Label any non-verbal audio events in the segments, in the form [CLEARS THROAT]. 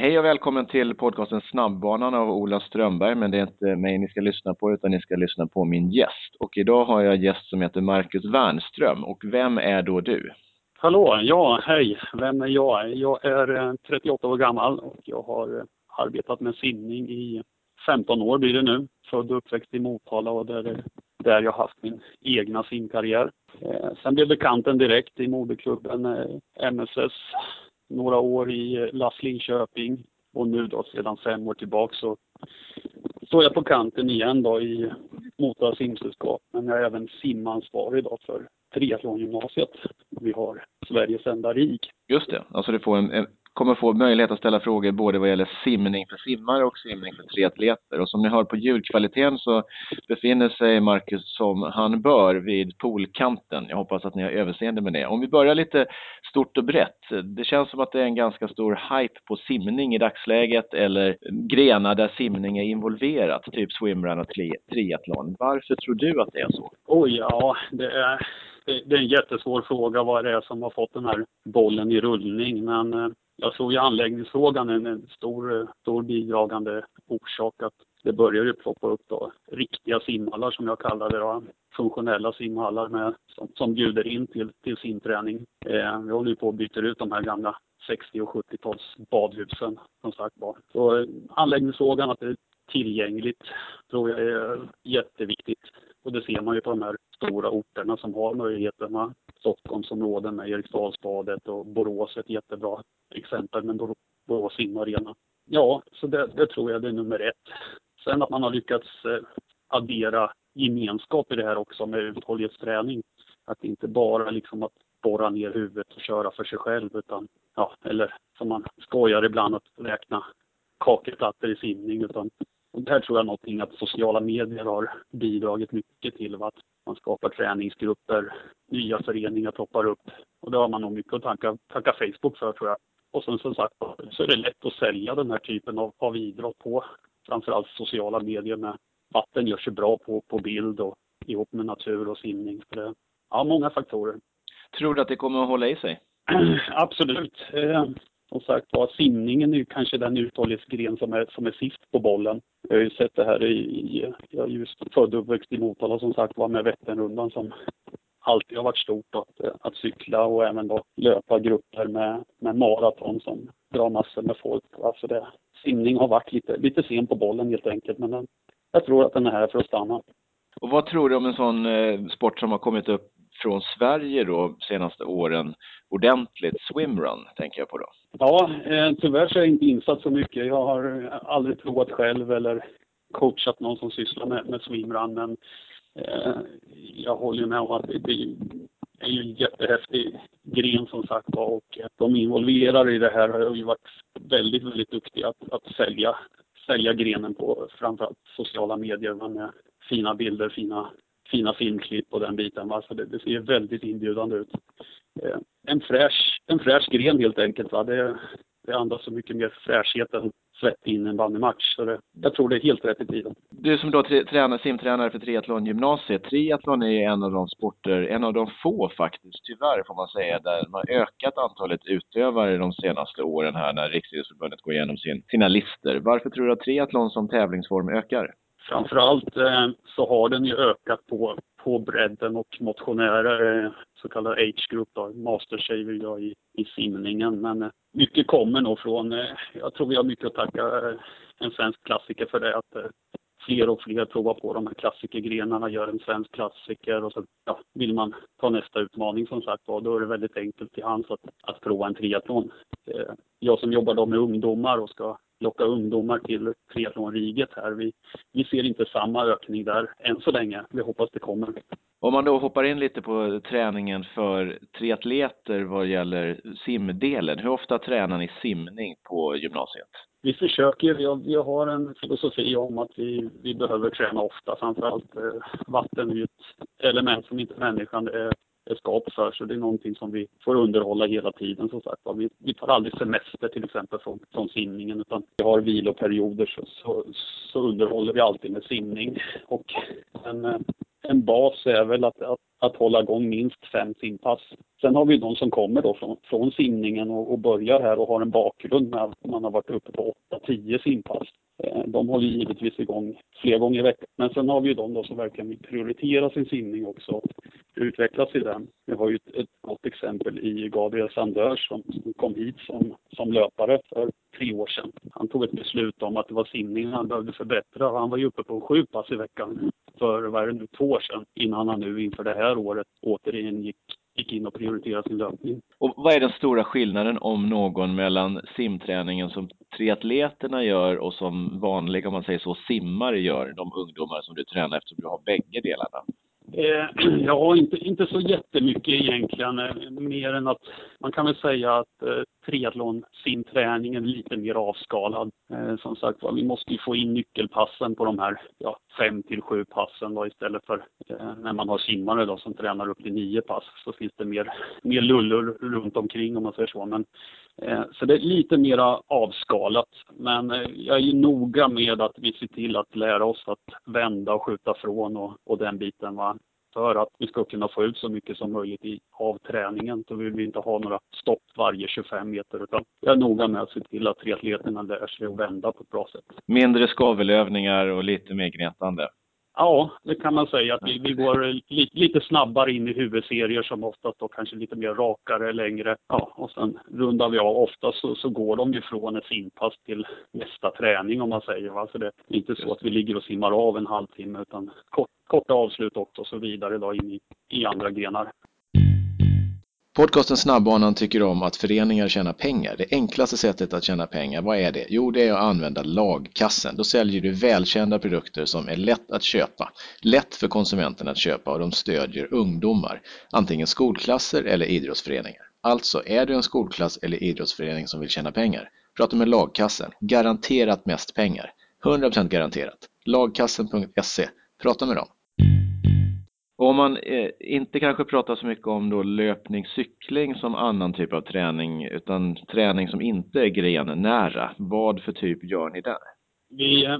Hej och välkommen till podcasten Snabbbanan av Ola Strömberg, men det är inte mig ni ska lyssna på utan ni ska lyssna på min gäst. Och idag har jag en gäst som heter Marcus Wernström. Och vem är då du? Hallå, ja, hej. Vem är jag? Jag är eh, 38 år gammal och jag har eh, arbetat med simning i 15 år blir det nu. Född och uppväxt i Motala och där, där jag haft min egna simkarriär. Eh, sen blev bekanten direkt i moderklubben MSS några år i eh, Lass Linköping och nu då sedan fem år tillbaka så står jag på kanten igen då i Motala simsällskap. Men jag är även simansvarig då för triathlongymnasiet. Vi har Sveriges enda RIG. Just det, alltså du får en, en kommer få möjlighet att ställa frågor både vad gäller simning för simmare och simning för triatleter. Och som ni hör på ljudkvaliteten så befinner sig Marcus som han bör vid poolkanten. Jag hoppas att ni har överseende med det. Om vi börjar lite stort och brett. Det känns som att det är en ganska stor hype på simning i dagsläget eller grenar där simning är involverat, typ swimrun och triathlon. Varför tror du att det är så? Oj, ja, det är det är en jättesvår fråga vad det är som har fått den här bollen i rullning. Men eh, jag tror ju anläggningsfrågan är en stor, stor bidragande orsak att det börjar ju ploppa upp då riktiga simhallar som jag kallar det då. Funktionella simhallar med, som, som bjuder in till, till simträning. Eh, vi håller ju på och byter ut de här gamla 60 och 70-tals badhusen som sagt var. Så eh, anläggningsfrågan, att det är tillgängligt, tror jag är jätteviktigt. Och det ser man ju på de här stora orterna som har möjligheterna. Stockholmsområden med Eriksdalsbadet och Borås är ett jättebra exempel med Borås simarena. Ja, så det, det, tror jag det är nummer ett. Sen att man har lyckats eh, addera gemenskap i det här också med uthållighetsträning. Att inte bara liksom att borra ner huvudet och köra för sig själv utan, ja, eller som man skojar ibland att räkna kakelplattor i simning utan och där tror jag någonting att sociala medier har bidragit mycket till. Att man skapar träningsgrupper, nya föreningar poppar upp. Och det har man nog mycket att tacka, tacka Facebook för tror jag. Och sen som sagt så är det lätt att sälja den här typen av, av idrott på framförallt sociala medier med vatten gör sig bra på, på bild och ihop med natur och simning. Så det, ja, många faktorer. Tror du att det kommer att hålla i sig? [CLEARS THROAT] Absolut. Som sagt var, simningen är ju kanske den uthållighetsgren som är, som är sist på bollen. Jag har ju sett det här i, jag är just född och uppväxt i Motala som sagt var med Vätternrundan som alltid har varit stort att, att cykla och även då löpa grupper med, med maraton som drar massor med folk. Alltså det, simning har varit lite, lite sen på bollen helt enkelt men den, jag tror att den är här för att stanna. Och vad tror du om en sån eh, sport som har kommit upp från Sverige då senaste åren ordentligt, swimrun tänker jag på då? Ja, eh, tyvärr så är jag inte insatt så mycket. Jag har aldrig provat själv eller coachat någon som sysslar med, med swimrun men eh, jag håller med om att det, det är ju en jättehäftig gren som sagt och de involverade i det här har ju varit väldigt, väldigt duktiga att, att sälja, sälja grenen på framförallt sociala medier med fina bilder, fina fina filmklipp och den biten. Va? Så det, det ser väldigt inbjudande ut. Eh, en, fräsch, en fräsch gren helt enkelt. Va? Det, det andas så mycket mer fräschhet än svett in en bandymatch. Så det, jag tror det är helt rätt i tiden. Du som då tränar, simtränare för triathlongymnasiet. Triathlon är en av de sporter, en av de få faktiskt, tyvärr får man säga, där man ökat antalet utövare de senaste åren här när Riksidrottsförbundet går igenom sin, sina listor. Varför tror du att triathlon som tävlingsform ökar? Framförallt eh, så har den ju ökat på, på bredden och motionärer, eh, så kallad age-group då, mastersaver jag i, i simningen. Men eh, mycket kommer nog från, eh, jag tror vi har mycket att tacka eh, en svensk klassiker för det, att eh, fler och fler provar på de här klassikergrenarna, gör en svensk klassiker och så ja, vill man ta nästa utmaning som sagt var, då är det väldigt enkelt till hands att, att prova en triathlon. Eh, jag som jobbar då med ungdomar och ska locka ungdomar till triathlonriget här. Vi, vi ser inte samma ökning där än så länge. Vi hoppas det kommer. Om man då hoppar in lite på träningen för triatleter vad gäller simdelen. Hur ofta tränar ni simning på gymnasiet? Vi försöker, vi, vi har en filosofi om att vi, vi behöver träna ofta. Framförallt eh, vatten är ju ett element som inte människan är är skap för. Så det är någonting som vi får underhålla hela tiden som sagt vi, vi tar aldrig semester till exempel från, från simningen utan vi har viloperioder så, så, så underhåller vi alltid med simning. Och en, en bas är väl att, att, att hålla igång minst fem simpass. Sen har vi de som kommer då från, från simningen och, och börjar här och har en bakgrund med att man har varit uppe på 8-10 simpass. Eh, de håller givetvis igång flera gånger i veckan. Men sen har vi ju de då som verkligen vill prioritera sin simning också utvecklas i den. Vi har ju ett, ett gott exempel i Gabriel Sandör som, som kom hit som, som löpare för tre år sedan. Han tog ett beslut om att det var simningen han behövde förbättra. Han var ju uppe på sju pass i veckan för, vad är det nu, två år sedan innan han nu inför det här året återigen gick gick in och prioriterade sin löpning. Och vad är den stora skillnaden om någon mellan simträningen som triatleterna gör och som vanliga, om man säger så, simmare gör, de ungdomar som du tränar eftersom du har bägge delarna? Eh, [CLEARS THROAT] ja, inte, inte så jättemycket egentligen, eh, mer än att man kan väl säga att eh, triathlon, simträningen är lite mer avskalad. Eh, som sagt vi måste ju få in nyckelpassen på de här ja, fem till sju passen då, istället för eh, när man har simmare då som tränar upp till nio pass så finns det mer, mer lullor runt omkring om man säger så. Men, Eh, så det är lite mera avskalat. Men eh, jag är ju noga med att vi ser till att lära oss att vända och skjuta från och, och den biten. Va? för att vi ska kunna få ut så mycket som möjligt i, av träningen. Så vill vi inte ha några stopp varje 25 meter utan jag är noga med att se till att triatleterna lär sig att vända på ett bra sätt. Mindre skavelövningar och lite mer gnetande. Ja, det kan man säga att vi, vi går li, lite snabbare in i huvudserier som oftast då kanske lite mer rakare, längre. Ja, och sen rundar vi av. Oftast så, så går de ju från ett simpass till nästa träning om man säger. Va? Så det är inte så att vi ligger och simmar av en halvtimme utan kort, korta avslut också och så vidare då in i, i andra grenar. Podcasten Snabbbanan tycker om att föreningar tjänar pengar. Det enklaste sättet att tjäna pengar, vad är det? Jo, det är att använda lagkassen. Då säljer du välkända produkter som är lätt att köpa. Lätt för konsumenten att köpa och de stödjer ungdomar. Antingen skolklasser eller idrottsföreningar. Alltså, är du en skolklass eller idrottsförening som vill tjäna pengar? Prata med lagkassen. Garanterat mest pengar. 100% garanterat. Lagkassen.se. Prata med dem. Och om man eh, inte kanske pratar så mycket om då löpning, cykling som annan typ av träning, utan träning som inte är grennära, vad för typ gör ni där? Vi, eh,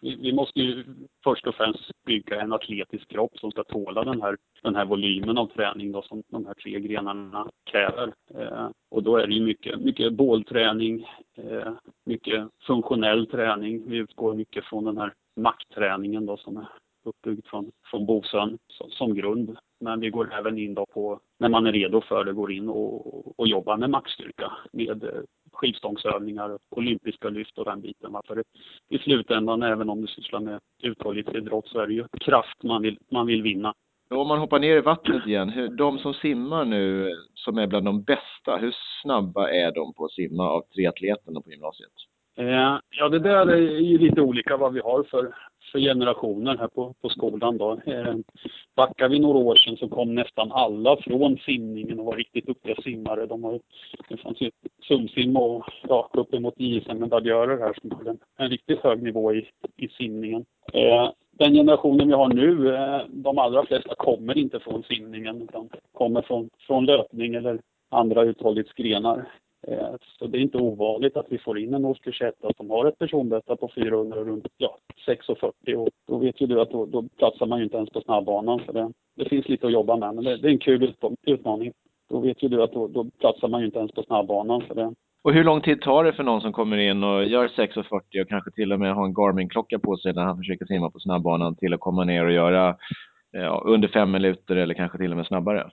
vi, vi, måste ju först och främst bygga en atletisk kropp som ska tåla den här, den här volymen av träning då, som de här tre grenarna kräver. Eh, och då är det ju mycket, mycket bålträning, eh, mycket funktionell träning. Vi utgår mycket från den här maktträningen då som uppbyggt från, från Bosön som, som, grund. Men vi går även in då på, när man är redo för det, går in och, och jobbar med maxstyrka med eh, skivstångsövningar, olympiska lyft och den biten. För i slutändan, även om du sysslar med uthållighetsidrott, så är det ju kraft man vill, man vill vinna. Om man hoppar ner i vattnet igen, hur, de som simmar nu, som är bland de bästa, hur snabba är de på att simma av triatleterna på gymnasiet? Eh, ja, det där är ju lite olika vad vi har för, för generationer här på, på skolan. Då. Eh, backar vi några år sedan så kom nästan alla från simningen och var riktigt duktiga simmare. De har, det fanns ju sumsim och ja, uppemot JSM-medaljörer här som hade en, en riktigt hög nivå i, i simningen. Eh, den generationen vi har nu, de allra flesta kommer inte från simningen utan kommer från, från löpning eller andra uthållighetsgrenar. Eh, så det är inte ovanligt att vi får in en årskurs 1 som har ett personbästa på 400 runt ja, 6,40 och då vet ju du att då, då platsar man ju inte ens på snabbbanan. Så det, det finns lite att jobba med men det, det är en kul utmaning. Då vet ju du att då, då platsar man ju inte ens på snabbbanan. Så det, och hur lång tid tar det för någon som kommer in och gör 6.40 och kanske till och med har en Garmin-klocka på sig när han försöker simma på snabbbanan till att komma ner och göra ja, under fem minuter eller kanske till och med snabbare?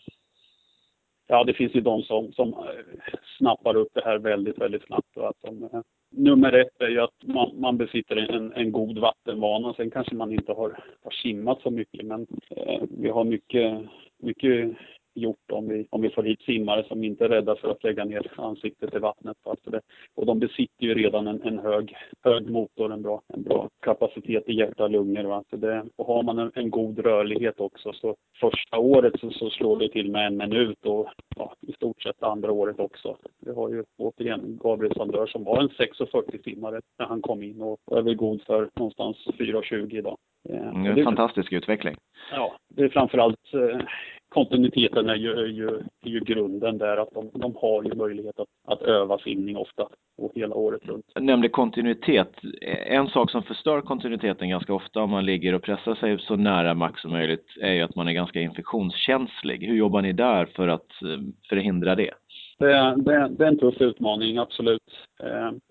Ja, det finns ju de som, som eh, snappar upp det här väldigt, väldigt snabbt. Och att de, eh, nummer ett är ju att man, man besitter en, en god vattenvana. Sen kanske man inte har, har simmat så mycket, men eh, vi har mycket, mycket gjort om vi, om vi får hit simmare som inte är rädda för att lägga ner ansiktet i vattnet. Alltså det, och de besitter ju redan en, en hög, hög motor, en bra, en bra kapacitet i hjärta och lungor. Va? Så det, och har man en, en, god rörlighet också så första året så, så slår det till med en minut och ja, i stort sett andra året också. Vi har ju återigen Gabriel Sandör som var en 6.40 simmare när han kom in och är väl god för någonstans 4.20 idag. Mm, en fantastisk utveckling. Ja, det är framförallt eh, kontinuiteten är ju, är ju, är ju grunden där att de, de har ju möjlighet att, att öva simning ofta. gå hela året runt. Jag nämnde kontinuitet. En sak som förstör kontinuiteten ganska ofta om man ligger och pressar sig så nära max som möjligt är ju att man är ganska infektionskänslig. Hur jobbar ni där för att förhindra det? Det, det, det är en tuff utmaning, absolut.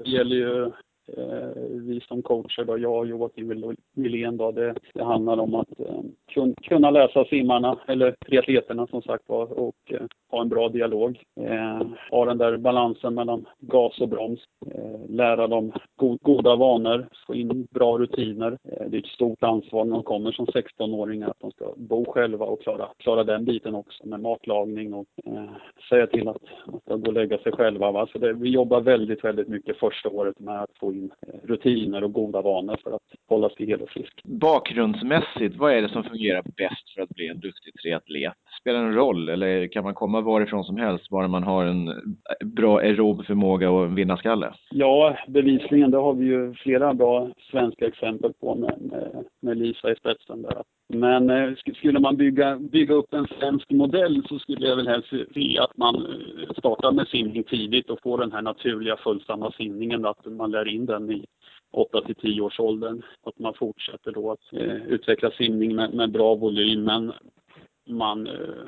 Det gäller ju Eh, Eh, vi som coacher, då, jag och Joakim Wilén, då, det, det handlar om att eh, kunna läsa simmarna, eller triatleterna som sagt var, och eh, ha en bra dialog. Eh, ha den där balansen mellan gas och broms. Eh, lära dem go goda vanor, få in bra rutiner. Det är ett stort ansvar när de kommer som 16-åringar att de ska bo själva och klara, klara den biten också med matlagning och eh, säga till att, att de går och lägga sig själva. Va? Så det, vi jobbar väldigt, väldigt mycket första året med att få in rutiner och goda vanor för att hålla sig hel och frisk. Bakgrundsmässigt, vad är det som fungerar bäst för att bli en duktig triatlet? Spelar det en roll eller kan man komma varifrån som helst, bara man har en bra aerob förmåga och en vinnarskalle? Ja, bevisligen. Det har vi ju flera bra svenska exempel på med, eh, med, Lisa i spetsen där. Men eh, skulle man bygga, bygga upp en svensk modell så skulle jag väl helst se att man eh, startar med simning tidigt och får den här naturliga följsamma simningen, att man lär in den i 8 till 10 års åldern. Att man fortsätter då att eh, utveckla simning med, med, bra volym men man eh,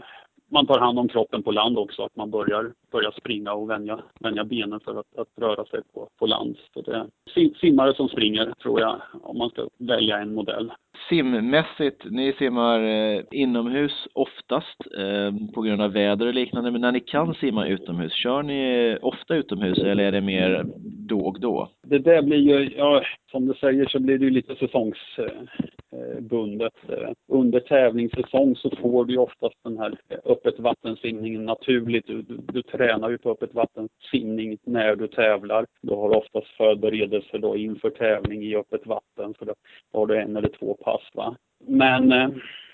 man tar hand om kroppen på land också, att man börjar, börjar springa och vänja, vänja benen för att, att röra sig på, på land. Så det är simmare som springer, tror jag, om man ska välja en modell. Simmässigt, ni simmar eh, inomhus oftast eh, på grund av väder och liknande, men när ni kan simma utomhus, kör ni ofta utomhus eller är det mer då och då? Det där blir ju, ja, som du säger så blir det ju lite säsongsbundet. Eh, Under tävlingssäsong så får du ju oftast den här öppet vattensimningen naturligt. Du, du, du tränar ju på öppet vattensimning när du tävlar. Du har oftast förberedelser då inför tävling i öppet vatten. för då har du en eller två pass. Va? Men eh,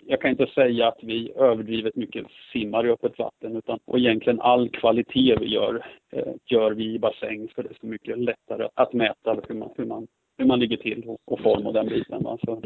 jag kan inte säga att vi överdrivet mycket simmar i öppet vatten utan och egentligen all kvalitet vi gör, eh, gör vi i bassäng för det är så mycket lättare att mäta hur man, hur man hur man ligger till och form och den biten. Så.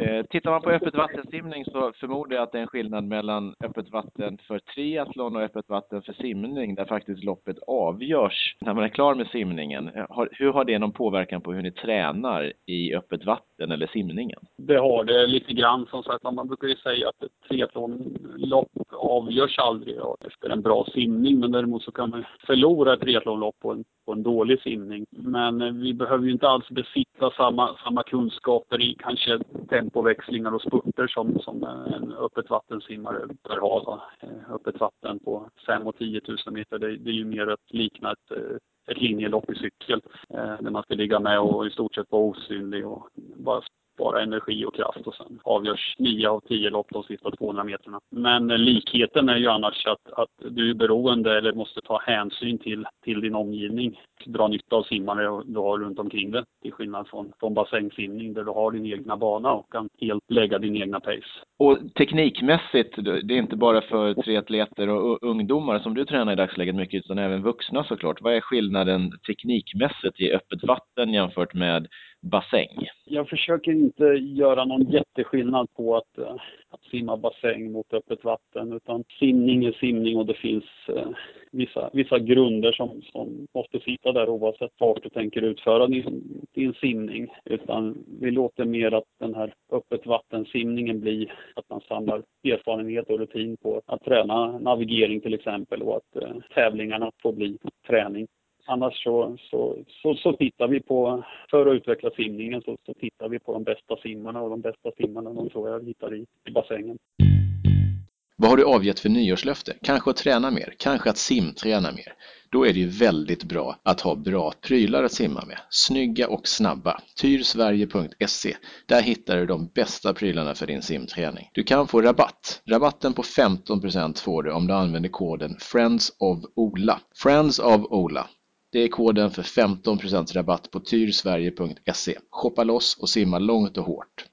Eh, tittar man på öppet vattensimning så förmodar jag att det är en skillnad mellan öppet vatten för triathlon och öppet vatten för simning där faktiskt loppet avgörs när man är klar med simningen. Har, hur har det någon påverkan på hur ni tränar i öppet vatten eller simningen? Det har det lite grann. Som sagt, man brukar ju säga att ett triathlonlopp avgörs aldrig efter en bra simning men däremot så kan man förlora ett triathlonlopp på en på en dålig simning. Men eh, vi behöver ju inte alls besitta samma, samma kunskaper i kanske tempoväxlingar och spurter som, som en öppet vattensimmare bör ha. Eh, öppet vatten på 5 och 10 000 meter, det, det är ju mer att likna ett, eh, ett linjelopp i cykel. Eh, Där man ska ligga med och i stort sett vara osynlig och bara spara energi och kraft och sen avgörs nio av tio lopp de sista 200 meterna. Men eh, likheten är ju annars att, att du är beroende eller måste ta hänsyn till, till din omgivning. Dra nytta av simmare du har runt omkring dig. Till skillnad från, från bassängsimning där du har din egna bana och kan helt lägga din egna pace. Och teknikmässigt, det är inte bara för triatleter och ungdomar som du tränar i dagsläget mycket utan även vuxna såklart. Vad är skillnaden teknikmässigt i öppet vatten jämfört med bassäng? Jag försöker inte göra någon jätteskillnad på att, eh, att simma bassäng mot öppet vatten utan simning är simning och det finns eh, vissa, vissa grunder som, som måste sitta där oavsett vart du tänker utföra din, din simning. Utan vi låter mer att den här öppet vattensimningen blir att man samlar erfarenhet och rutin på att träna navigering till exempel och att eh, tävlingarna får bli träning. Annars så, så, så, så, tittar vi på, för att utveckla simningen, så, så tittar vi på de bästa simmarna och de bästa simmarna de tror jag hittar i, i bassängen. Vad har du avgett för nyårslöfte? Kanske att träna mer, kanske att simträna mer. Då är det ju väldigt bra att ha bra prylar att simma med. Snygga och snabba. Tyrsverige.se. Där hittar du de bästa prylarna för din simträning. Du kan få rabatt. Rabatten på 15% får du om du använder koden Friends of Ola. Friends of Ola. Det är koden för 15% rabatt på tyrsverige.se. Shoppa loss och simma långt och hårt.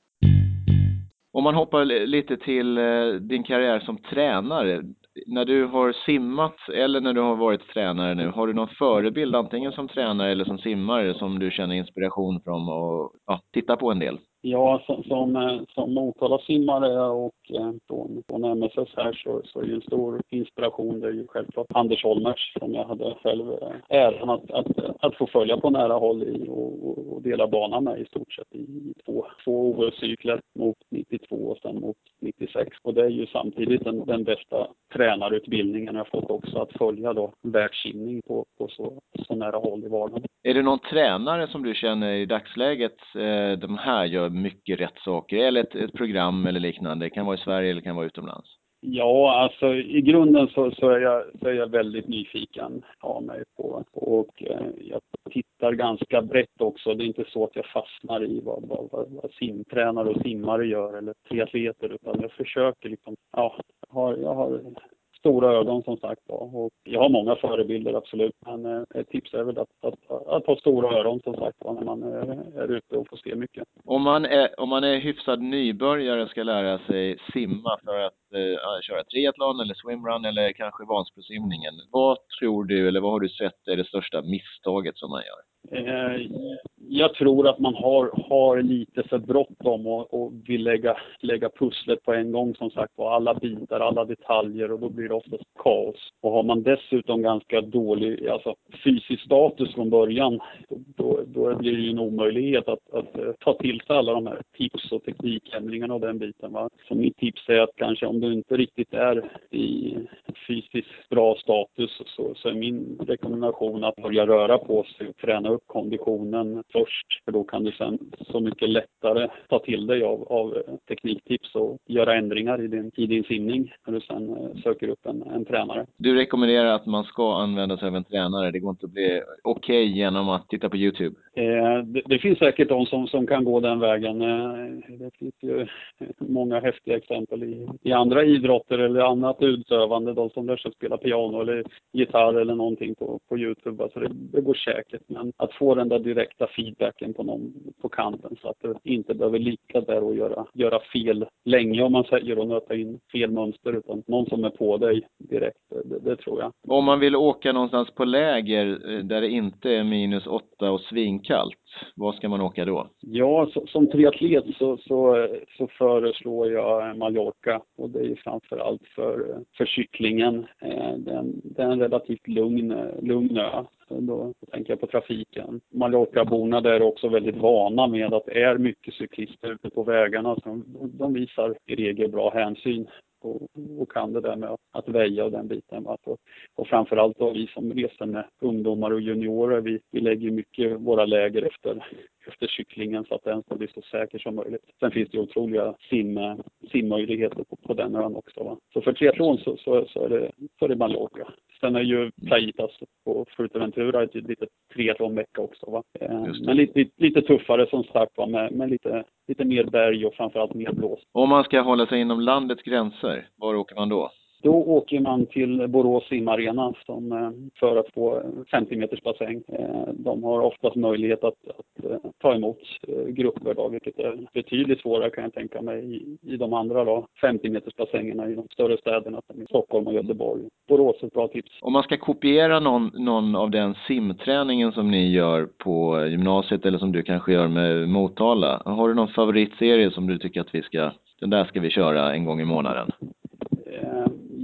Om man hoppar lite till eh, din karriär som tränare. När du har simmat eller när du har varit tränare nu, har du någon förebild antingen som tränare eller som simmare som du känner inspiration från och ja, titta på en del? Ja, som, som, eh, som Motala-simmare och eh, från, från MSS här så, så är ju en stor inspiration det är ju självklart Anders Holmers som jag hade själv eh, äran att, att, att få följa på nära håll i och, och dela banan med i stort sett i två, två OS-cykler mot 92 och sen mot 96. Och det är ju samtidigt den, den bästa tränarutbildningen jag fått också att följa då världssimning på, på så, så nära håll i vardagen. Är det någon tränare som du känner i dagsläget, eh, de här gör mycket rätt saker, eller ett, ett program eller liknande? Det kan vara i Sverige eller kan vara utomlands? Ja, alltså i grunden så, så, är, jag, så är jag väldigt nyfiken av mig på och eh, jag tittar ganska brett också. Det är inte så att jag fastnar i vad, vad, vad, vad simtränare och simmare gör eller triatleter utan jag försöker liksom, ja, jag har, jag har stora ögon som sagt och jag har många förebilder absolut. Men eh, ett tips är väl att, att, att ha stora öron som sagt när man är, är ute och får se mycket. Om man är, om man är hyfsad nybörjare och ska lära sig simma för att eh, köra triathlon eller swimrun eller kanske Vansbrosimningen. Vad tror du eller vad har du sett är det största misstaget som man gör? Eh, jag tror att man har, har lite för bråttom och, och vill lägga, lägga pusslet på en gång som sagt var. Alla bitar, alla detaljer och då blir det oftast kaos. Och har man dessutom ganska dålig alltså, fysisk status från början då, då blir det ju en omöjlighet att, att, att ta till sig alla de här tips och teknikändringarna och den biten. Va? Så mitt tips är att kanske om du inte riktigt är i fysiskt bra status så, så är min rekommendation att börja röra på sig och träna upp konditionen först. För då kan du sen så mycket lättare ta till dig av, av tekniktips och göra ändringar i din, i din simning när du sen eh, söker upp en, en tränare. Du rekommenderar att man ska använda sig av en tränare. Det går inte att bli okej okay genom att titta på YouTube? Eh, det, det, finns säkert de som, som kan gå den vägen. Eh, det finns ju många häftiga exempel i, i andra idrotter eller annat utövande. De som lär sig spela piano eller gitarr eller någonting på, på YouTube. Alltså det, det går säkert. Men att få den där direkta feedbacken på någon på kanten så att du inte behöver ligga där och göra, göra fel länge om man säger och nöta in fel mönster utan någon som är på dig direkt. Det, det tror jag. Om man vill åka någonstans på läger eh, där det inte är minus åtta och svinkallt, var ska man åka då? Ja, så, som triatlet så, så, så föreslår jag Mallorca och det är framför allt för, för cyklingen. Eh, den, det är en relativt lugn, lugn ö då tänker jag på trafiken. Mallorcaborna där är också väldigt vana med att det är mycket cyklister ute på vägarna. Så de visar i regel bra hänsyn och, och kan det där med att väja och den biten. Och, och framförallt då vi som reser med ungdomar och juniorer, vi, vi lägger mycket våra läger efter, efter cyklingen så att den ska bli så säker som möjligt. Sen finns det otroliga sim, simmöjligheter på, på den ön också. Va? Så för triathlon så, så, så, är det, så är det Mallorca. Sen är ju Playitas på Fuerteventura ett litet triathlonvecka också. Va? Eh, men lite, lite tuffare som sagt va? Med, med lite, lite mer berg och framförallt mer blås. Om man ska hålla sig inom landets gränser, var åker man då? Då åker man till Borås simarena som, eh, för att få 50 meters bassäng. Eh, de har oftast möjlighet att, att eh, ta emot grupper då, vilket är betydligt svårare kan jag tänka mig i, i de andra då, 50 meters bassängerna i de större städerna som Stockholm och Göteborg. Borås är ett bra tips. Om man ska kopiera någon, någon av den simträningen som ni gör på gymnasiet eller som du kanske gör med Motala, har du någon favoritserie som du tycker att vi ska, den där ska vi köra en gång i månaden?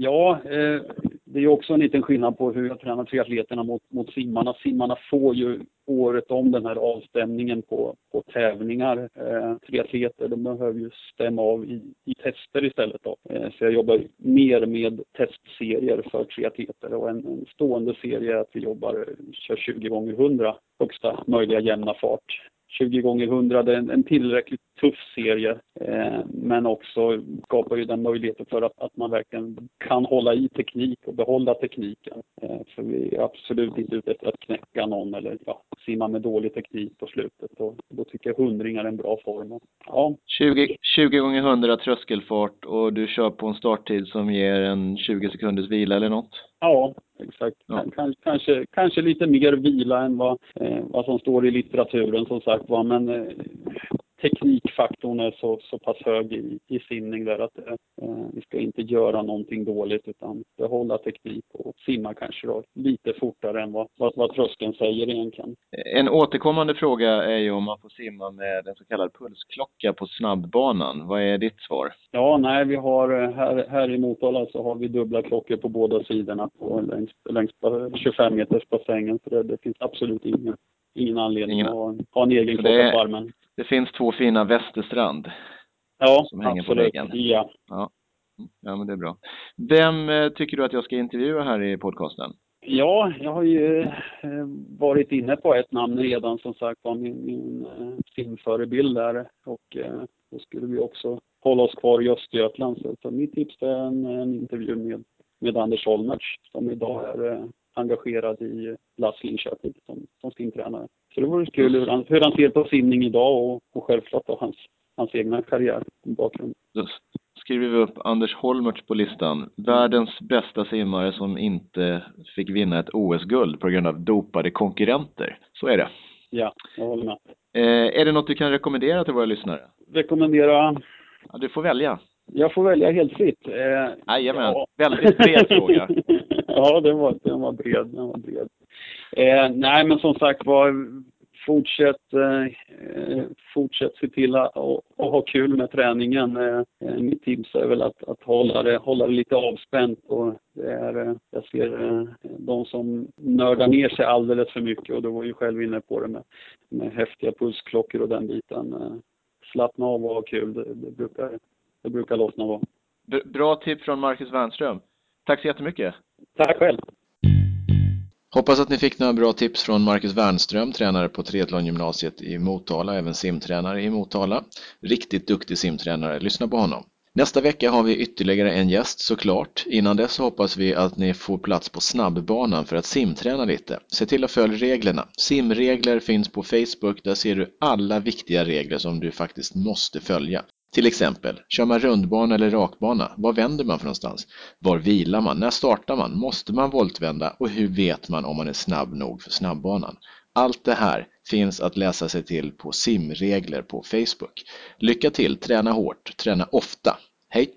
Ja, eh, det är också en liten skillnad på hur jag tränar triatleterna mot, mot simmarna. Simmarna får ju året om den här avstämningen på, på tävlingar. Eh, triatleter de behöver ju stämma av i, i tester istället. Då. Eh, så jag jobbar mer med testserier för triatleter och en, en stående serie är att vi jobbar, kör 20 gånger 100 högsta möjliga jämna fart. 20 gånger 100 det är en, en tillräckligt tuff serie eh, men också skapar ju den möjligheten för att, att man verkligen kan hålla i teknik och behålla tekniken. Eh, för vi är absolut inte ute efter att knäcka någon eller ja, simma med dålig teknik på slutet och då tycker jag hundringar är en bra form. Ja. 20, 20 gånger 100 tröskelfart och du kör på en starttid som ger en 20 sekunders vila eller något? Ja, exakt. Ja. Kanske, kanske, kanske lite mer vila än vad, eh, vad som står i litteraturen som sagt var. Men eh, teknikfaktorn är så, så pass hög i, i simning där att eh, vi ska inte göra någonting dåligt utan behålla teknik och simma kanske då lite fortare än vad, vad, vad tröskeln säger egentligen. En återkommande fråga är ju om man får simma med en så kallad pulsklocka på snabbbanan. Vad är ditt svar? Ja, nej, vi har eh, här, här i Motala så har vi dubbla klockor på båda sidorna på längs, längs 25 meters bassängen. Så det, det finns absolut ingen, ingen anledning ingen... att ha en, egen klocka på armen. Det finns två fina Västerstrand. Ja, som hänger absolut. på väggen. Ja. ja. Ja, men det är bra. Vem eh, tycker du att jag ska intervjua här i podcasten? Ja, jag har ju eh, varit inne på ett namn redan som sagt var min, min eh, filmförebild där och då skulle vi också hålla oss kvar i Östergötland. Så, så mitt tips är en, en intervju med, med Anders Holmertz som idag är engagerad i LAS Linköping som, som simtränare. Så det vore kul hur han, hur han ser på simning idag och, och självklart då hans, hans egna karriär bakgrund. Då skriver vi upp Anders Holmertz på listan. Världens bästa simmare som inte fick vinna ett OS-guld på grund av dopade konkurrenter. Så är det. Ja, jag håller med. Eh, är det något du kan rekommendera till våra lyssnare? Rekommendera? Ja, du får välja. Jag får välja helt fritt. Eh, Jajamän, ja. väldigt bred fråga. [LAUGHS] [LAUGHS] ja, den var, den var bred. Den var bred. Eh, nej, men som sagt var, fortsätt, eh, fortsätt se till att, och, och ha kul med träningen. Eh, eh, mitt tips är väl att, att hålla, det, hålla det lite avspänt. Och det är, eh, jag ser eh, de som nördar ner sig alldeles för mycket och du var ju själv inne på det med, med häftiga pulsklockor och den biten. Eh, slappna av och ha kul, det, det brukar, det brukar lossna bra. Bra tips från Marcus Wernström. Tack så jättemycket. Tack själv. Hoppas att ni fick några bra tips från Marcus Wernström, tränare på Triathlongymnasiet i Motala, även simtränare i Motala. Riktigt duktig simtränare, lyssna på honom. Nästa vecka har vi ytterligare en gäst såklart. Innan dess hoppas vi att ni får plats på snabbbanan för att simträna lite. Se till att följa reglerna. Simregler finns på Facebook, där ser du alla viktiga regler som du faktiskt måste följa. Till exempel, kör man rundbana eller rakbana? Var vänder man för någonstans? Var vilar man? När startar man? Måste man voltvända? Och hur vet man om man är snabb nog för snabbbanan? Allt det här finns att läsa sig till på simregler på Facebook. Lycka till, träna hårt, träna ofta. Hej!